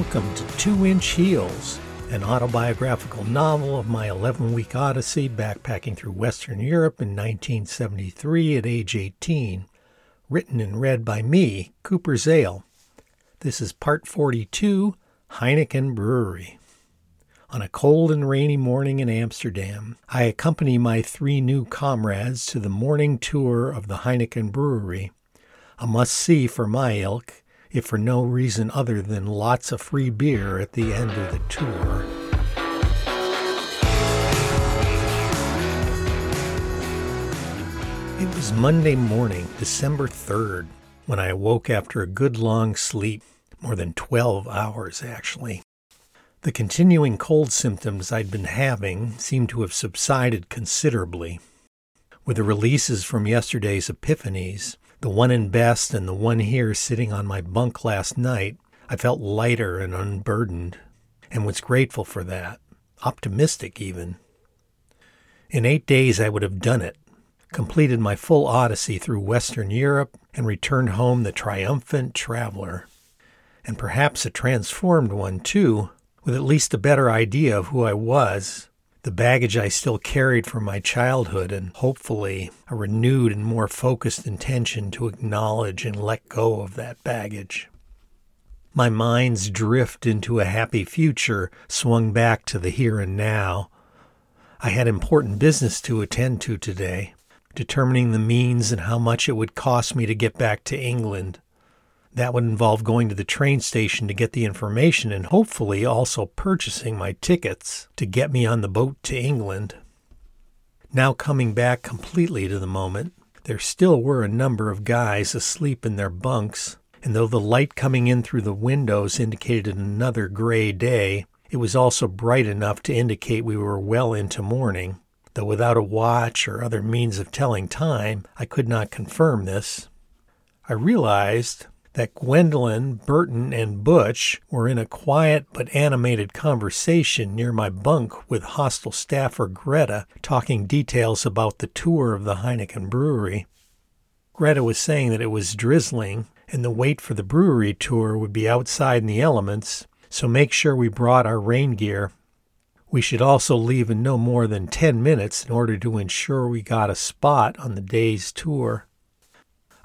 Welcome to Two Inch Heels, an autobiographical novel of my 11 week odyssey backpacking through Western Europe in 1973 at age 18. Written and read by me, Cooper Zale. This is part 42 Heineken Brewery. On a cold and rainy morning in Amsterdam, I accompany my three new comrades to the morning tour of the Heineken Brewery, a must see for my ilk if for no reason other than lots of free beer at the end of the tour. It was Monday morning, December 3rd, when I awoke after a good long sleep, more than 12 hours actually. The continuing cold symptoms I'd been having seemed to have subsided considerably. With the releases from yesterday's epiphanies, the one in Best and the one here sitting on my bunk last night, I felt lighter and unburdened, and was grateful for that, optimistic even. In eight days, I would have done it, completed my full odyssey through Western Europe, and returned home the triumphant traveler. And perhaps a transformed one, too, with at least a better idea of who I was the baggage I still carried from my childhood, and hopefully a renewed and more focused intention to acknowledge and let go of that baggage. My mind's drift into a happy future swung back to the here and now. I had important business to attend to today, determining the means and how much it would cost me to get back to England. That would involve going to the train station to get the information and hopefully also purchasing my tickets to get me on the boat to England. Now, coming back completely to the moment, there still were a number of guys asleep in their bunks, and though the light coming in through the windows indicated another gray day, it was also bright enough to indicate we were well into morning. Though without a watch or other means of telling time, I could not confirm this. I realized that Gwendolyn, Burton, and Butch were in a quiet but animated conversation near my bunk with hostel staffer Greta, talking details about the tour of the Heineken brewery. Greta was saying that it was drizzling and the wait for the brewery tour would be outside in the elements, so make sure we brought our rain gear. We should also leave in no more than 10 minutes in order to ensure we got a spot on the day's tour.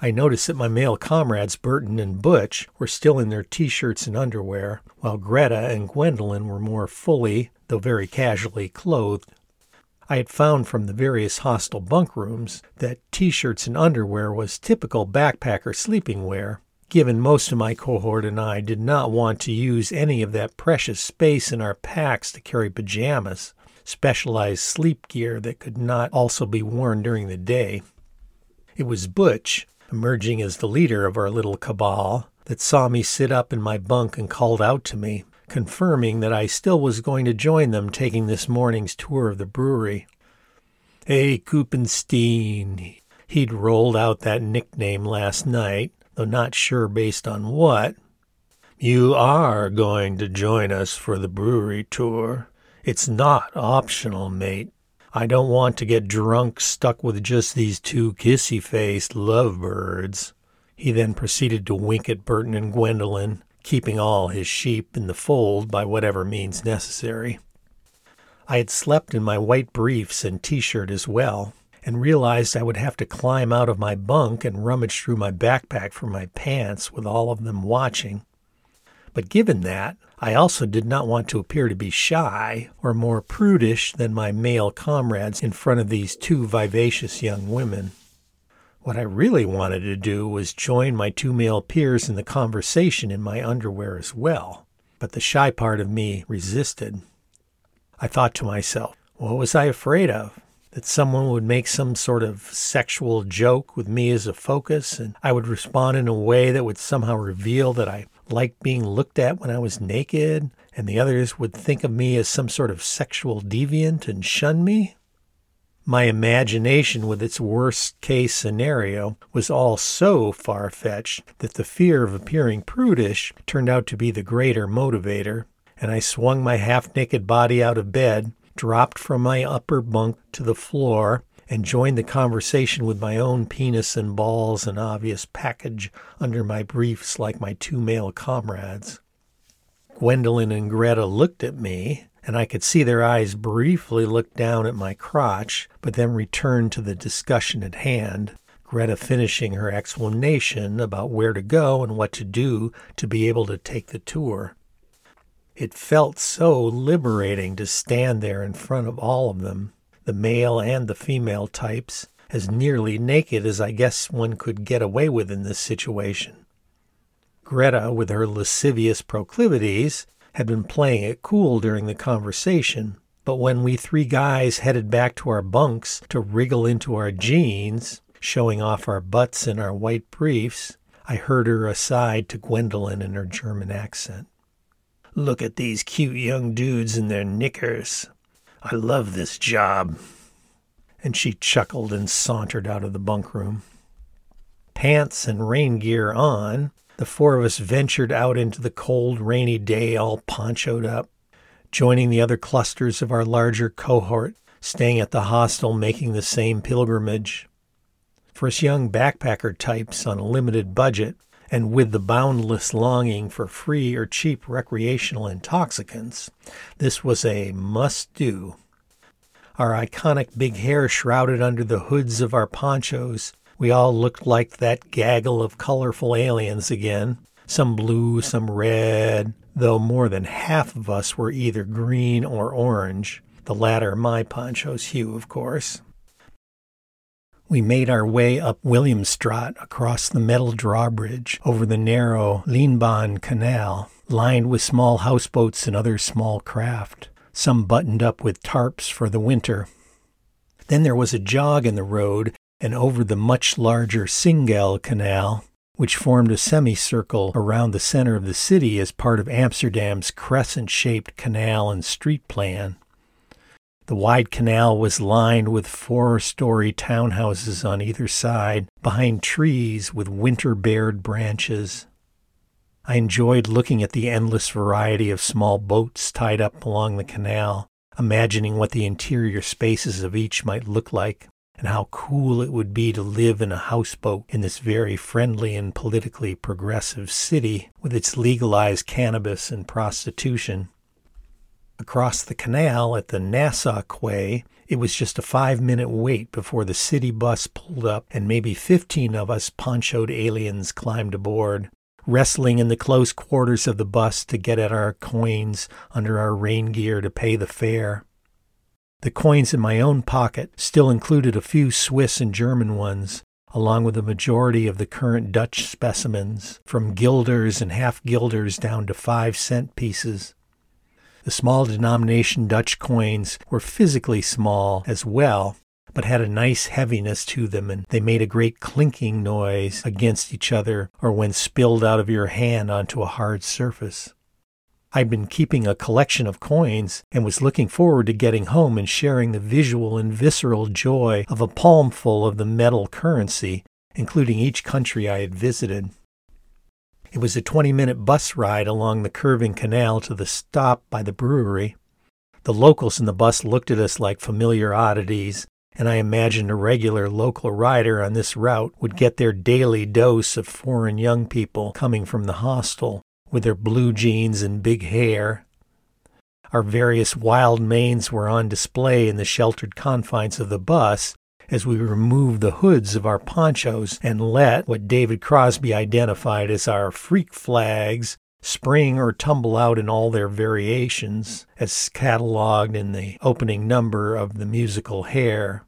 I noticed that my male comrades, Burton and Butch, were still in their t shirts and underwear, while Greta and Gwendolyn were more fully, though very casually, clothed. I had found from the various hostel bunk rooms that t shirts and underwear was typical backpacker sleeping wear, given most of my cohort and I did not want to use any of that precious space in our packs to carry pajamas, specialized sleep gear that could not also be worn during the day. It was Butch, emerging as the leader of our little cabal, that saw me sit up in my bunk and called out to me, confirming that I still was going to join them taking this morning's tour of the brewery. Hey, Kupenstein. He'd rolled out that nickname last night, though not sure based on what. You are going to join us for the brewery tour. It's not optional, mate. I don't want to get drunk stuck with just these two kissy faced lovebirds. He then proceeded to wink at Burton and Gwendolyn, keeping all his sheep in the fold by whatever means necessary. I had slept in my white briefs and t shirt as well, and realized I would have to climb out of my bunk and rummage through my backpack for my pants with all of them watching. But given that, I also did not want to appear to be shy or more prudish than my male comrades in front of these two vivacious young women. What I really wanted to do was join my two male peers in the conversation in my underwear as well, but the shy part of me resisted. I thought to myself, what was I afraid of? That someone would make some sort of sexual joke with me as a focus, and I would respond in a way that would somehow reveal that I liked being looked at when I was naked, and the others would think of me as some sort of sexual deviant and shun me? My imagination, with its worst case scenario, was all so far fetched that the fear of appearing prudish turned out to be the greater motivator, and I swung my half naked body out of bed, dropped from my upper bunk to the floor, and joined the conversation with my own penis and balls and obvious package under my briefs like my two male comrades. Gwendolyn and Greta looked at me, and I could see their eyes briefly look down at my crotch, but then return to the discussion at hand. Greta finishing her explanation about where to go and what to do to be able to take the tour. It felt so liberating to stand there in front of all of them, the male and the female types, as nearly naked as I guess one could get away with in this situation. Greta, with her lascivious proclivities, had been playing it cool during the conversation, but when we three guys headed back to our bunks to wriggle into our jeans, showing off our butts in our white briefs, I heard her aside to Gwendolyn in her German accent. Look at these cute young dudes in their knickers. I love this job. And she chuckled and sauntered out of the bunk room. Pants and rain gear on, the four of us ventured out into the cold, rainy day, all ponchoed up, joining the other clusters of our larger cohort, staying at the hostel making the same pilgrimage. For us young backpacker types on a limited budget, and with the boundless longing for free or cheap recreational intoxicants, this was a must do. Our iconic big hair shrouded under the hoods of our ponchos, we all looked like that gaggle of colorful aliens again, some blue, some red, though more than half of us were either green or orange, the latter my poncho's hue, of course. We made our way up Williamstraat across the metal drawbridge over the narrow Leenbaan Canal, lined with small houseboats and other small craft, some buttoned up with tarps for the winter. Then there was a jog in the road and over the much larger Singel Canal, which formed a semicircle around the center of the city as part of Amsterdam's crescent shaped canal and street plan. The wide canal was lined with four story townhouses on either side, behind trees with winter bared branches. I enjoyed looking at the endless variety of small boats tied up along the canal, imagining what the interior spaces of each might look like, and how cool it would be to live in a houseboat in this very friendly and politically progressive city with its legalized cannabis and prostitution. Across the canal at the Nassau Quay, it was just a five minute wait before the city bus pulled up and maybe 15 of us ponchoed aliens climbed aboard, wrestling in the close quarters of the bus to get at our coins under our rain gear to pay the fare. The coins in my own pocket still included a few Swiss and German ones, along with a majority of the current Dutch specimens, from guilders and half guilders down to five cent pieces. The small denomination Dutch coins were physically small as well, but had a nice heaviness to them, and they made a great clinking noise against each other or when spilled out of your hand onto a hard surface. I'd been keeping a collection of coins and was looking forward to getting home and sharing the visual and visceral joy of a palmful of the metal currency, including each country I had visited. It was a 20 minute bus ride along the curving canal to the stop by the brewery. The locals in the bus looked at us like familiar oddities, and I imagined a regular local rider on this route would get their daily dose of foreign young people coming from the hostel with their blue jeans and big hair. Our various wild manes were on display in the sheltered confines of the bus, as we remove the hoods of our ponchos and let what David Crosby identified as our freak flags spring or tumble out in all their variations, as cataloged in the opening number of the musical Hair.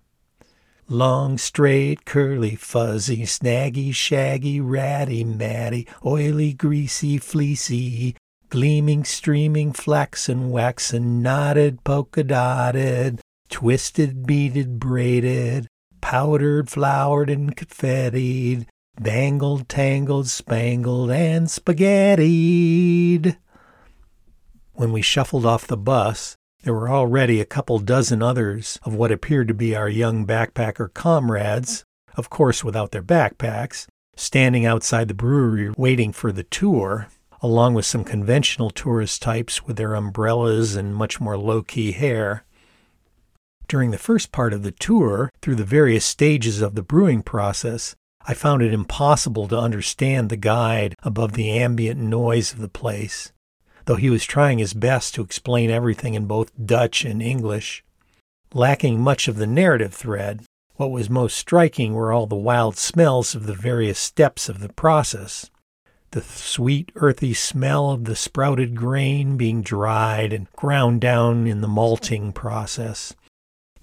Long, straight, curly, fuzzy, snaggy, shaggy, ratty, matty, oily, greasy, fleecy, gleaming, streaming, flaxen, waxen, knotted, polka dotted, twisted, beaded, braided, powdered, flowered, and confettied, bangled, tangled, spangled, and spaghettied. When we shuffled off the bus, there were already a couple dozen others of what appeared to be our young backpacker comrades, of course without their backpacks, standing outside the brewery waiting for the tour, along with some conventional tourist types with their umbrellas and much more low key hair. During the first part of the tour, through the various stages of the brewing process, I found it impossible to understand the guide above the ambient noise of the place. though he was trying his best to explain everything in both Dutch and English. Lacking much of the narrative thread, what was most striking were all the wild smells of the various steps of the process. The sweet, earthy smell of the sprouted grain being dried and ground down in the malting process.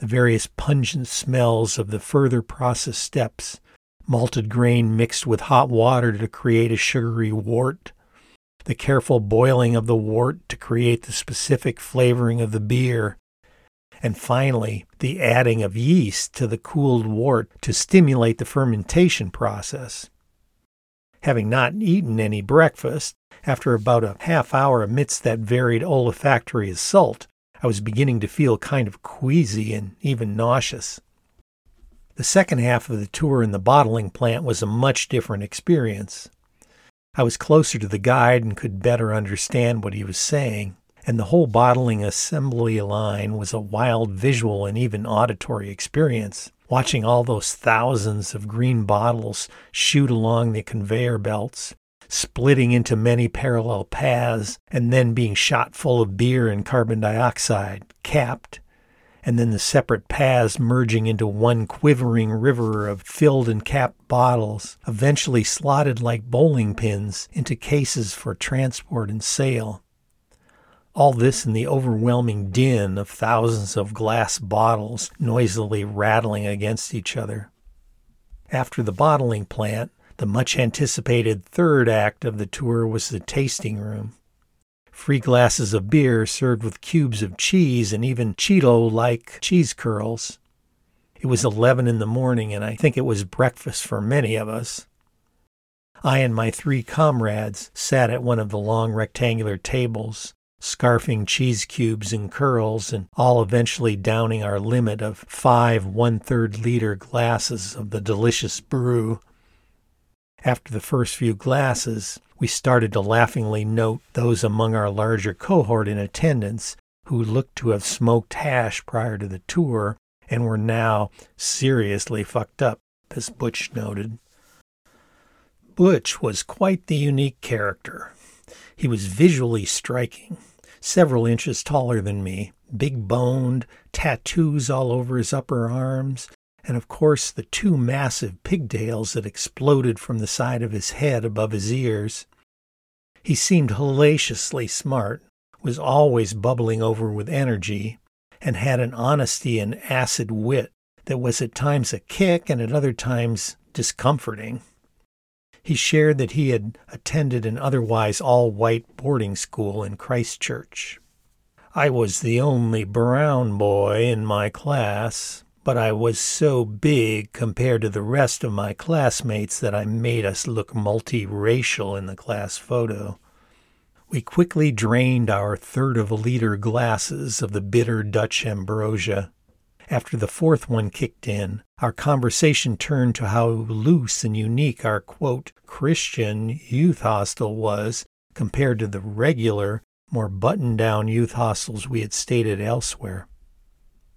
The various pungent smells of the further process steps. Malted grain mixed with hot water to create a sugary wort. The careful boiling of the wort to create the specific flavoring of the beer and finally, the adding of yeast to the cooled wort to stimulate the fermentation process. Having not eaten any breakfast, after about a half hour amidst that varied olfactory assault, I was beginning to feel kind of queasy and even nauseous. The second half of the tour in the bottling plant was a much different experience. I was closer to the guide and could better understand what he was saying and the whole bottling assembly line was a wild visual and even auditory experience. Watching all those thousands of green bottles shoot along the conveyor belts, splitting into many parallel paths, and then being shot full of beer and carbon dioxide, capped, and then the separate paths merging into one quivering river of filled and capped bottles, eventually slotted like bowling pins into cases for transport and sale. All this in the overwhelming din of thousands of glass bottles noisily rattling against each other. After the bottling plant, the much anticipated third act of the tour was the tasting room. Free glasses of beer served with cubes of cheese and even Cheeto like cheese curls. It was 11 in the morning, and I think it was breakfast for many of us. I and my three comrades sat at one of the long rectangular tables, scarfing cheese cubes and curls, and all eventually downing our limit of five one third liter glasses of the delicious brew. After the first few glasses, we started to laughingly note those among our larger cohort in attendance who looked to have smoked hash prior to the tour and were now seriously fucked up, as Butch noted. Butch was quite the unique character. He was visually striking several inches taller than me, big boned, tattoos all over his upper arms, and of course the two massive pigtails that exploded from the side of his head above his ears. He seemed hellaciously smart, was always bubbling over with energy, and had an honesty and acid wit that was at times a kick and at other times discomforting. He shared that he had attended an otherwise all white boarding school in Christchurch. I was the only brown boy in my class, but I was so big compared to the rest of my classmates that I made us look multiracial in the class photo. We quickly drained our third of a liter glasses of the bitter Dutch ambrosia after the fourth one kicked in, our conversation turned to how loose and unique our quote, Christian youth hostel was compared to the regular, more buttoned down youth hostels we had stated elsewhere.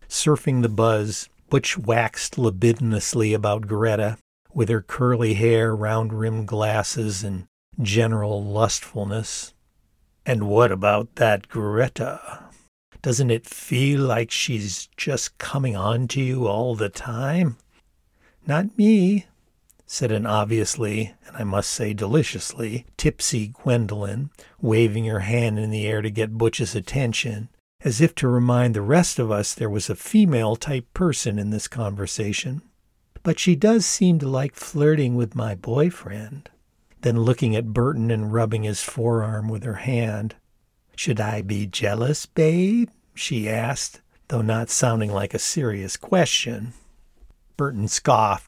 Surfing the buzz, Butch waxed libidinously about Greta, with her curly hair, round rimmed glasses, and general lustfulness. And what about that Greta? Doesn't it feel like she's just coming on to you all the time? Not me, said an obviously, and I must say deliciously, tipsy Gwendolyn, waving her hand in the air to get Butch's attention, as if to remind the rest of us there was a female type person in this conversation. But she does seem to like flirting with my boyfriend. Then looking at Burton and rubbing his forearm with her hand, should I be jealous, babe? she asked, though not sounding like a serious question. Burton scoffed.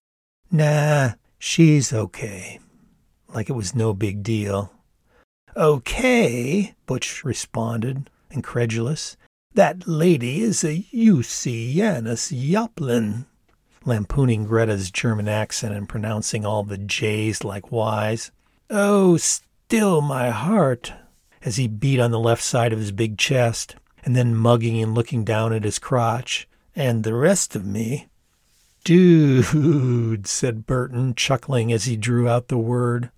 Nah, she's okay. Like it was no big deal. Okay, Butch responded, incredulous. That lady is a UC Janis Joplin, lampooning Greta's German accent and pronouncing all the J's like Y's. Oh, still my heart, as he beat on the left side of his big chest, and then mugging and looking down at his crotch, and the rest of me. Dude, said Burton, chuckling as he drew out the word.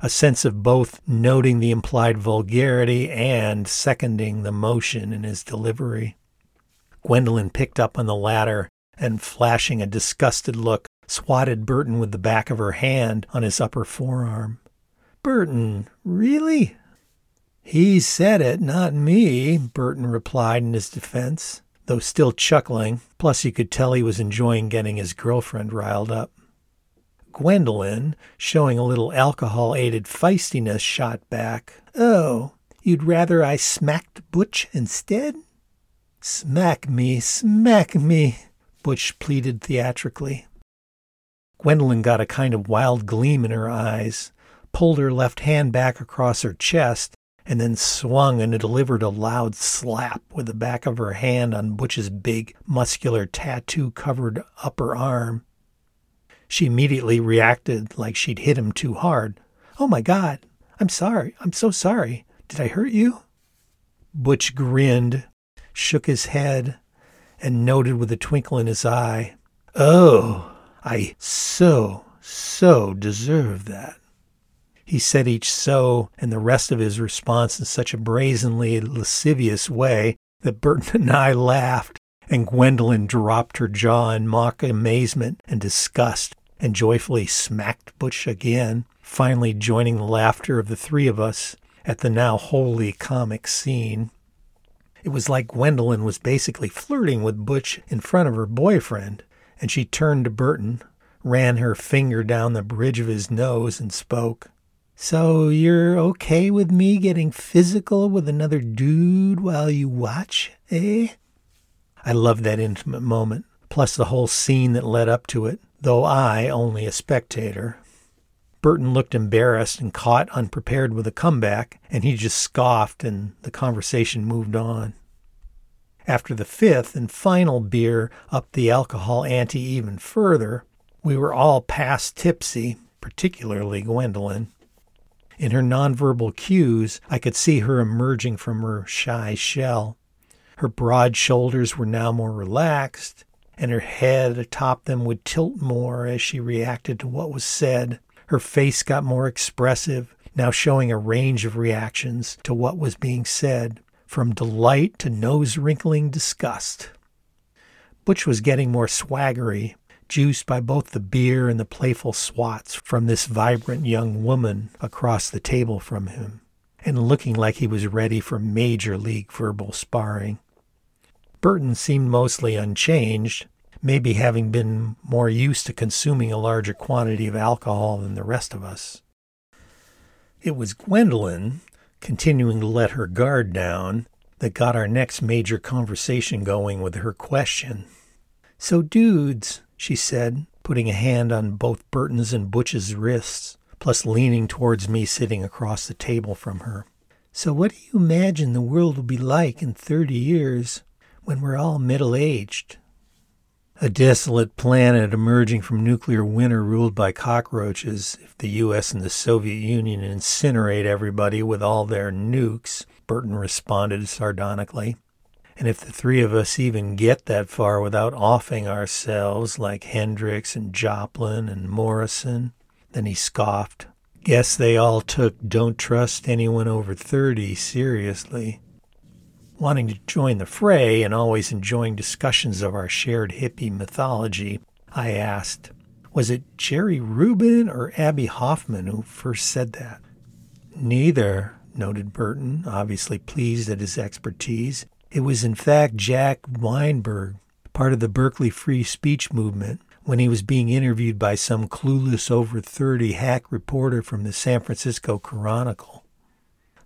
A sense of both noting the implied vulgarity and seconding the motion in his delivery. Gwendolyn picked up on the latter and, flashing a disgusted look, swatted Burton with the back of her hand on his upper forearm. Burton, really? He said it, not me, Burton replied in his defense, though still chuckling, plus you could tell he was enjoying getting his girlfriend riled up. Gwendolyn, showing a little alcohol aided feistiness, shot back, Oh, you'd rather I smacked Butch instead? Smack me, smack me, Butch pleaded theatrically. Gwendolyn got a kind of wild gleam in her eyes, pulled her left hand back across her chest, and then swung and delivered a loud slap with the back of her hand on Butch's big, muscular, tattoo covered upper arm. She immediately reacted like she'd hit him too hard. Oh my God, I'm sorry. I'm so sorry. Did I hurt you? Butch grinned, shook his head, and noted with a twinkle in his eye, Oh, I so, so deserve that. He said each so and the rest of his response in such a brazenly lascivious way that Burton and I laughed and Gwendolyn dropped her jaw in mock amazement and disgust and joyfully smacked Butch again, finally joining the laughter of the three of us at the now wholly comic scene. It was like Gwendolyn was basically flirting with Butch in front of her boyfriend, and she turned to Burton, ran her finger down the bridge of his nose, and spoke. So you're okay with me getting physical with another dude while you watch, eh? I loved that intimate moment, plus the whole scene that led up to it, though I only a spectator. Burton looked embarrassed and caught unprepared with a comeback, and he just scoffed, and the conversation moved on. After the fifth and final beer upped the alcohol ante even further, we were all past tipsy, particularly Gwendolyn. In her nonverbal cues, I could see her emerging from her shy shell. Her broad shoulders were now more relaxed, and her head atop them would tilt more as she reacted to what was said. Her face got more expressive, now showing a range of reactions to what was being said, from delight to nose wrinkling disgust. Butch was getting more swaggery, juiced by both the beer and the playful swats from this vibrant young woman across the table from him, and looking like he was ready for major league verbal sparring. Burton seemed mostly unchanged, maybe having been more used to consuming a larger quantity of alcohol than the rest of us. It was Gwendolyn, continuing to let her guard down, that got our next major conversation going with her question. So, dudes, she said, putting a hand on both Burton's and Butch's wrists, plus leaning towards me sitting across the table from her. So, what do you imagine the world will be like in 30 years when we're all middle aged. A desolate planet emerging from nuclear winter ruled by cockroaches if the U.S. and the Soviet Union incinerate everybody with all their nukes, Burton responded sardonically. And if the three of us even get that far without offing ourselves like Hendrix and Joplin and Morrison, then he scoffed. Guess they all took Don't Trust Anyone Over 30 seriously. Wanting to join the fray and always enjoying discussions of our shared hippie mythology, I asked, Was it Jerry Rubin or Abbie Hoffman who first said that? Neither, noted Burton, obviously pleased at his expertise. It was in fact Jack Weinberg, part of the Berkeley free speech movement, when he was being interviewed by some clueless over 30 hack reporter from the San Francisco Chronicle.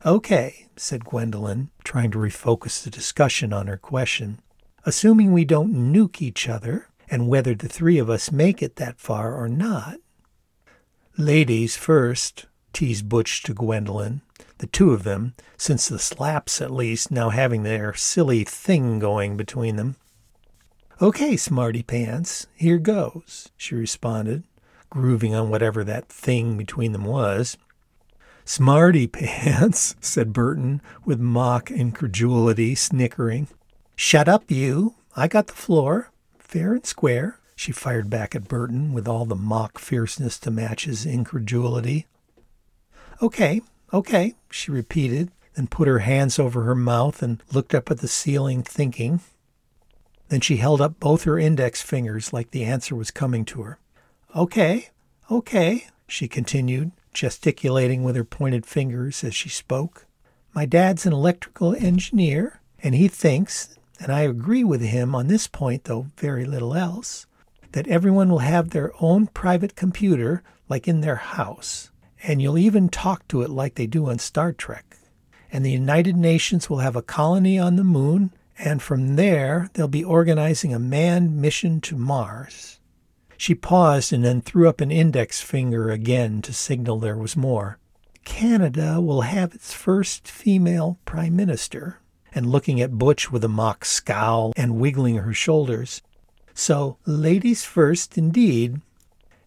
Okay, said Gwendolyn, trying to refocus the discussion on her question. Assuming we don't nuke each other, and whether the three of us make it that far or not. Ladies first, teased Butch to Gwendolyn, the two of them, since the slaps at least, now having their silly thing going between them. Okay, smarty pants, here goes, she responded, grooving on whatever that thing between them was. Smarty pants, said Burton with mock incredulity, snickering. Shut up, you. I got the floor. Fair and square, she fired back at Burton with all the mock fierceness to match his incredulity. Okay, okay, she repeated, then put her hands over her mouth and looked up at the ceiling, thinking. Then she held up both her index fingers like the answer was coming to her. Okay, okay, she continued, gesticulating with her pointed fingers as she spoke. My dad's an electrical engineer, and he thinks, and I agree with him on this point, though very little else, that everyone will have their own private computer like in their house, and you'll even talk to it like they do on Star Trek. And the United Nations will have a colony on the moon, and from there they'll be organizing a manned mission to Mars. She paused and then threw up an index finger again to signal there was more. Canada will have its first female prime minister. And looking at Butch with a mock scowl and wiggling her shoulders. So, ladies first, indeed.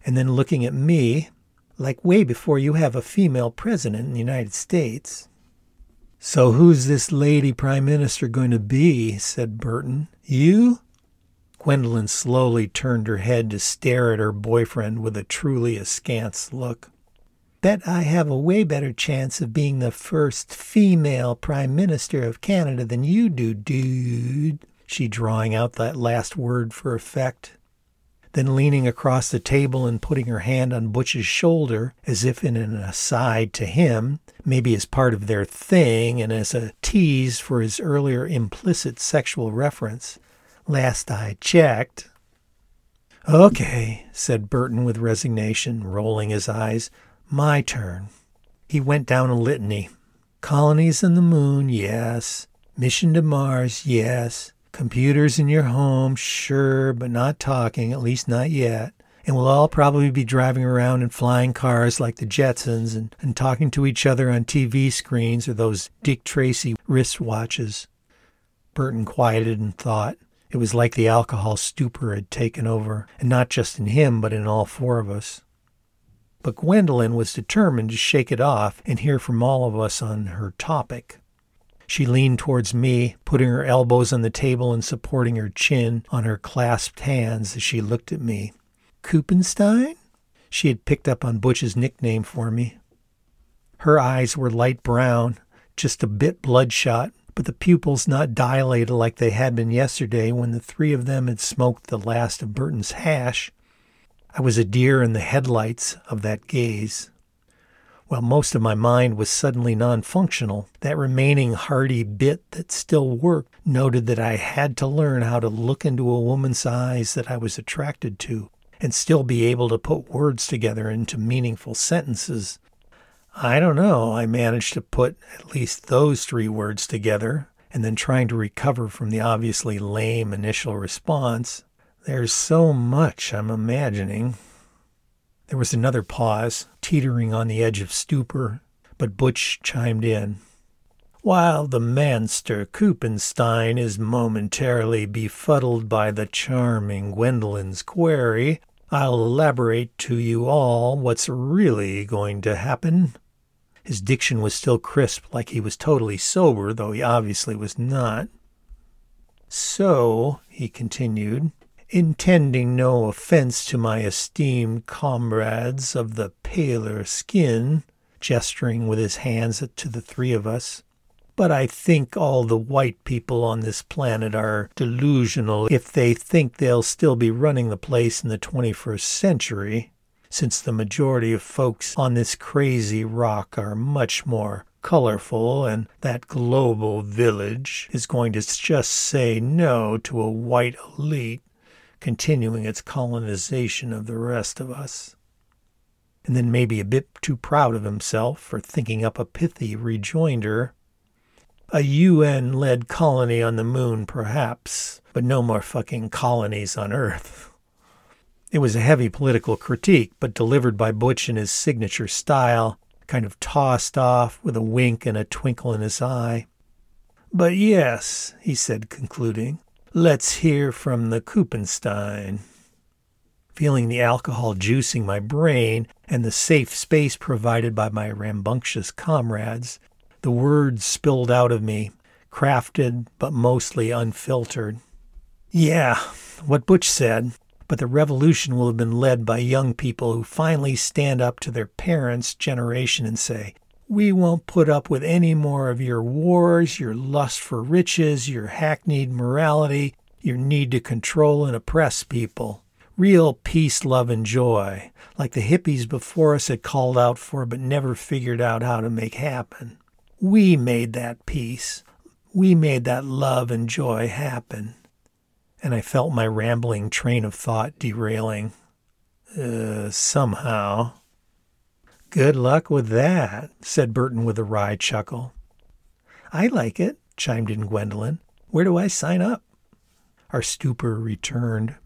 And then looking at me, like way before you have a female president in the United States. So, who's this lady prime minister going to be? said Burton. You? Gwendolyn slowly turned her head to stare at her boyfriend with a truly askance look. Bet I have a way better chance of being the first female Prime Minister of Canada than you do, dude. She drawing out that last word for effect. Then leaning across the table and putting her hand on Butch's shoulder, as if in an aside to him, maybe as part of their thing and as a tease for his earlier implicit sexual reference. Last I checked. Okay, said Burton with resignation, rolling his eyes. My turn. He went down a litany. Colonies on the moon, yes. Mission to Mars, yes. Computers in your home, sure, but not talking, at least not yet. And we'll all probably be driving around in flying cars like the Jetsons and, and talking to each other on TV screens or those Dick Tracy wristwatches. Burton quieted and thought. It was like the alcohol stupor had taken over, and not just in him, but in all four of us. But Gwendolyn was determined to shake it off and hear from all of us on her topic. She leaned towards me, putting her elbows on the table and supporting her chin on her clasped hands as she looked at me. Kupenstein? She had picked up on Butch's nickname for me. Her eyes were light brown, just a bit bloodshot, but the pupils not dilated like they had been yesterday when the three of them had smoked the last of Burton's hash. I was a deer in the headlights of that gaze. While most of my mind was suddenly non functional, that remaining hardy bit that still worked noted that I had to learn how to look into a woman's eyes that I was attracted to and still be able to put words together into meaningful sentences I don't know. I managed to put at least those three words together, and then trying to recover from the obviously lame initial response. There's so much I'm imagining. There was another pause, teetering on the edge of stupor, but Butch chimed in. While the manster Kupenstein is momentarily befuddled by the charming Gwendolyn's query, I'll elaborate to you all what's really going to happen. His diction was still crisp, like he was totally sober, though he obviously was not. So, he continued, intending no offense to my esteemed comrades of the paler skin, gesturing with his hands to the three of us, but I think all the white people on this planet are delusional if they think they'll still be running the place in the 21st century since the majority of folks on this crazy rock are much more colorful, and that global village is going to just say no to a white elite continuing its colonization of the rest of us. And then maybe a bit too proud of himself for thinking up a pithy rejoinder. A UN led colony on the moon, perhaps, but no more fucking colonies on Earth. It was a heavy political critique, but delivered by Butch in his signature style, kind of tossed off with a wink and a twinkle in his eye. But yes, he said, concluding, let's hear from the Kupenstein. Feeling the alcohol juicing my brain and the safe space provided by my rambunctious comrades, the words spilled out of me, crafted but mostly unfiltered. Yeah, what Butch said. But the revolution will have been led by young people who finally stand up to their parents' generation and say, We won't put up with any more of your wars, your lust for riches, your hackneyed morality, your need to control and oppress people. Real peace, love, and joy, like the hippies before us had called out for but never figured out how to make happen. We made that peace. We made that love and joy happen. And I felt my rambling train of thought derailing. Uh, somehow. Good luck with that, said Burton with a wry chuckle. I like it, chimed in Gwendolyn. Where do I sign up? Our stupor returned.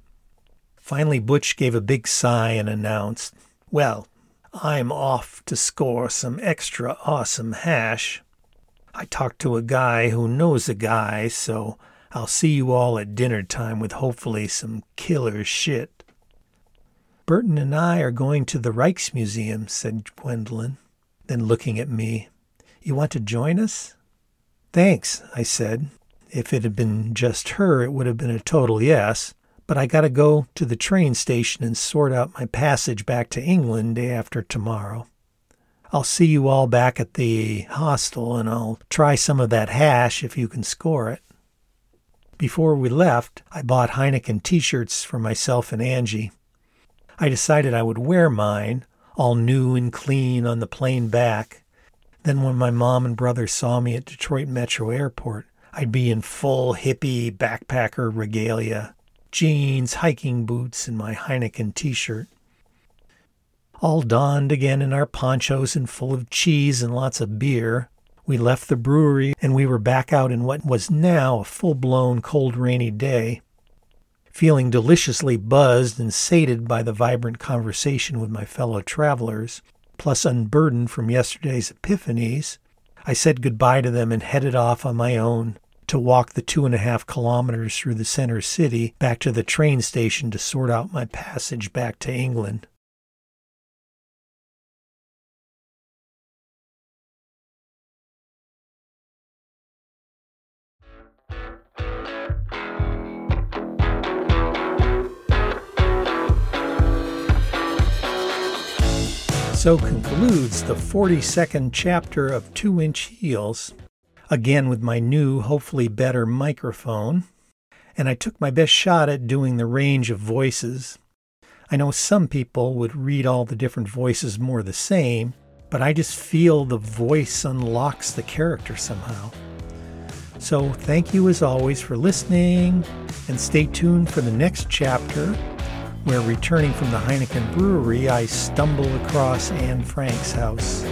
Finally, Butch gave a big sigh and announced, Well, I'm off to score some extra awesome hash. I talked to a guy who knows a guy, so I'll see you all at dinner time with hopefully some killer shit. Burton and I are going to the Rijksmuseum, said Gwendolyn, then looking at me. You want to join us? Thanks, I said. If it had been just her, it would have been a total yes. But I got to go to the train station and sort out my passage back to England day after tomorrow. I'll see you all back at the hostel and I'll try some of that hash if you can score it. Before we left, I bought Heineken t shirts for myself and Angie. I decided I would wear mine, all new and clean on the plane back. Then, when my mom and brother saw me at Detroit Metro Airport, I'd be in full hippie backpacker regalia jeans, hiking boots, and my Heineken t shirt. All donned again in our ponchos and full of cheese and lots of beer, we left the brewery and we were back out in what was now a full blown cold rainy day feeling deliciously buzzed and sated by the vibrant conversation with my fellow travelers, plus unburdened from yesterday's epiphanies, I said goodbye to them and headed off on my own to walk the two and a half kilometers through the center city back to the train station to sort out my passage back to England. So concludes the 42nd chapter of Two Inch Heels, again with my new, hopefully better microphone. And I took my best shot at doing the range of voices. I know some people would read all the different voices more the same, but I just feel the voice unlocks the character somehow. So thank you as always for listening, and stay tuned for the next chapter where returning from the Heineken brewery, I stumble across Anne Frank's house.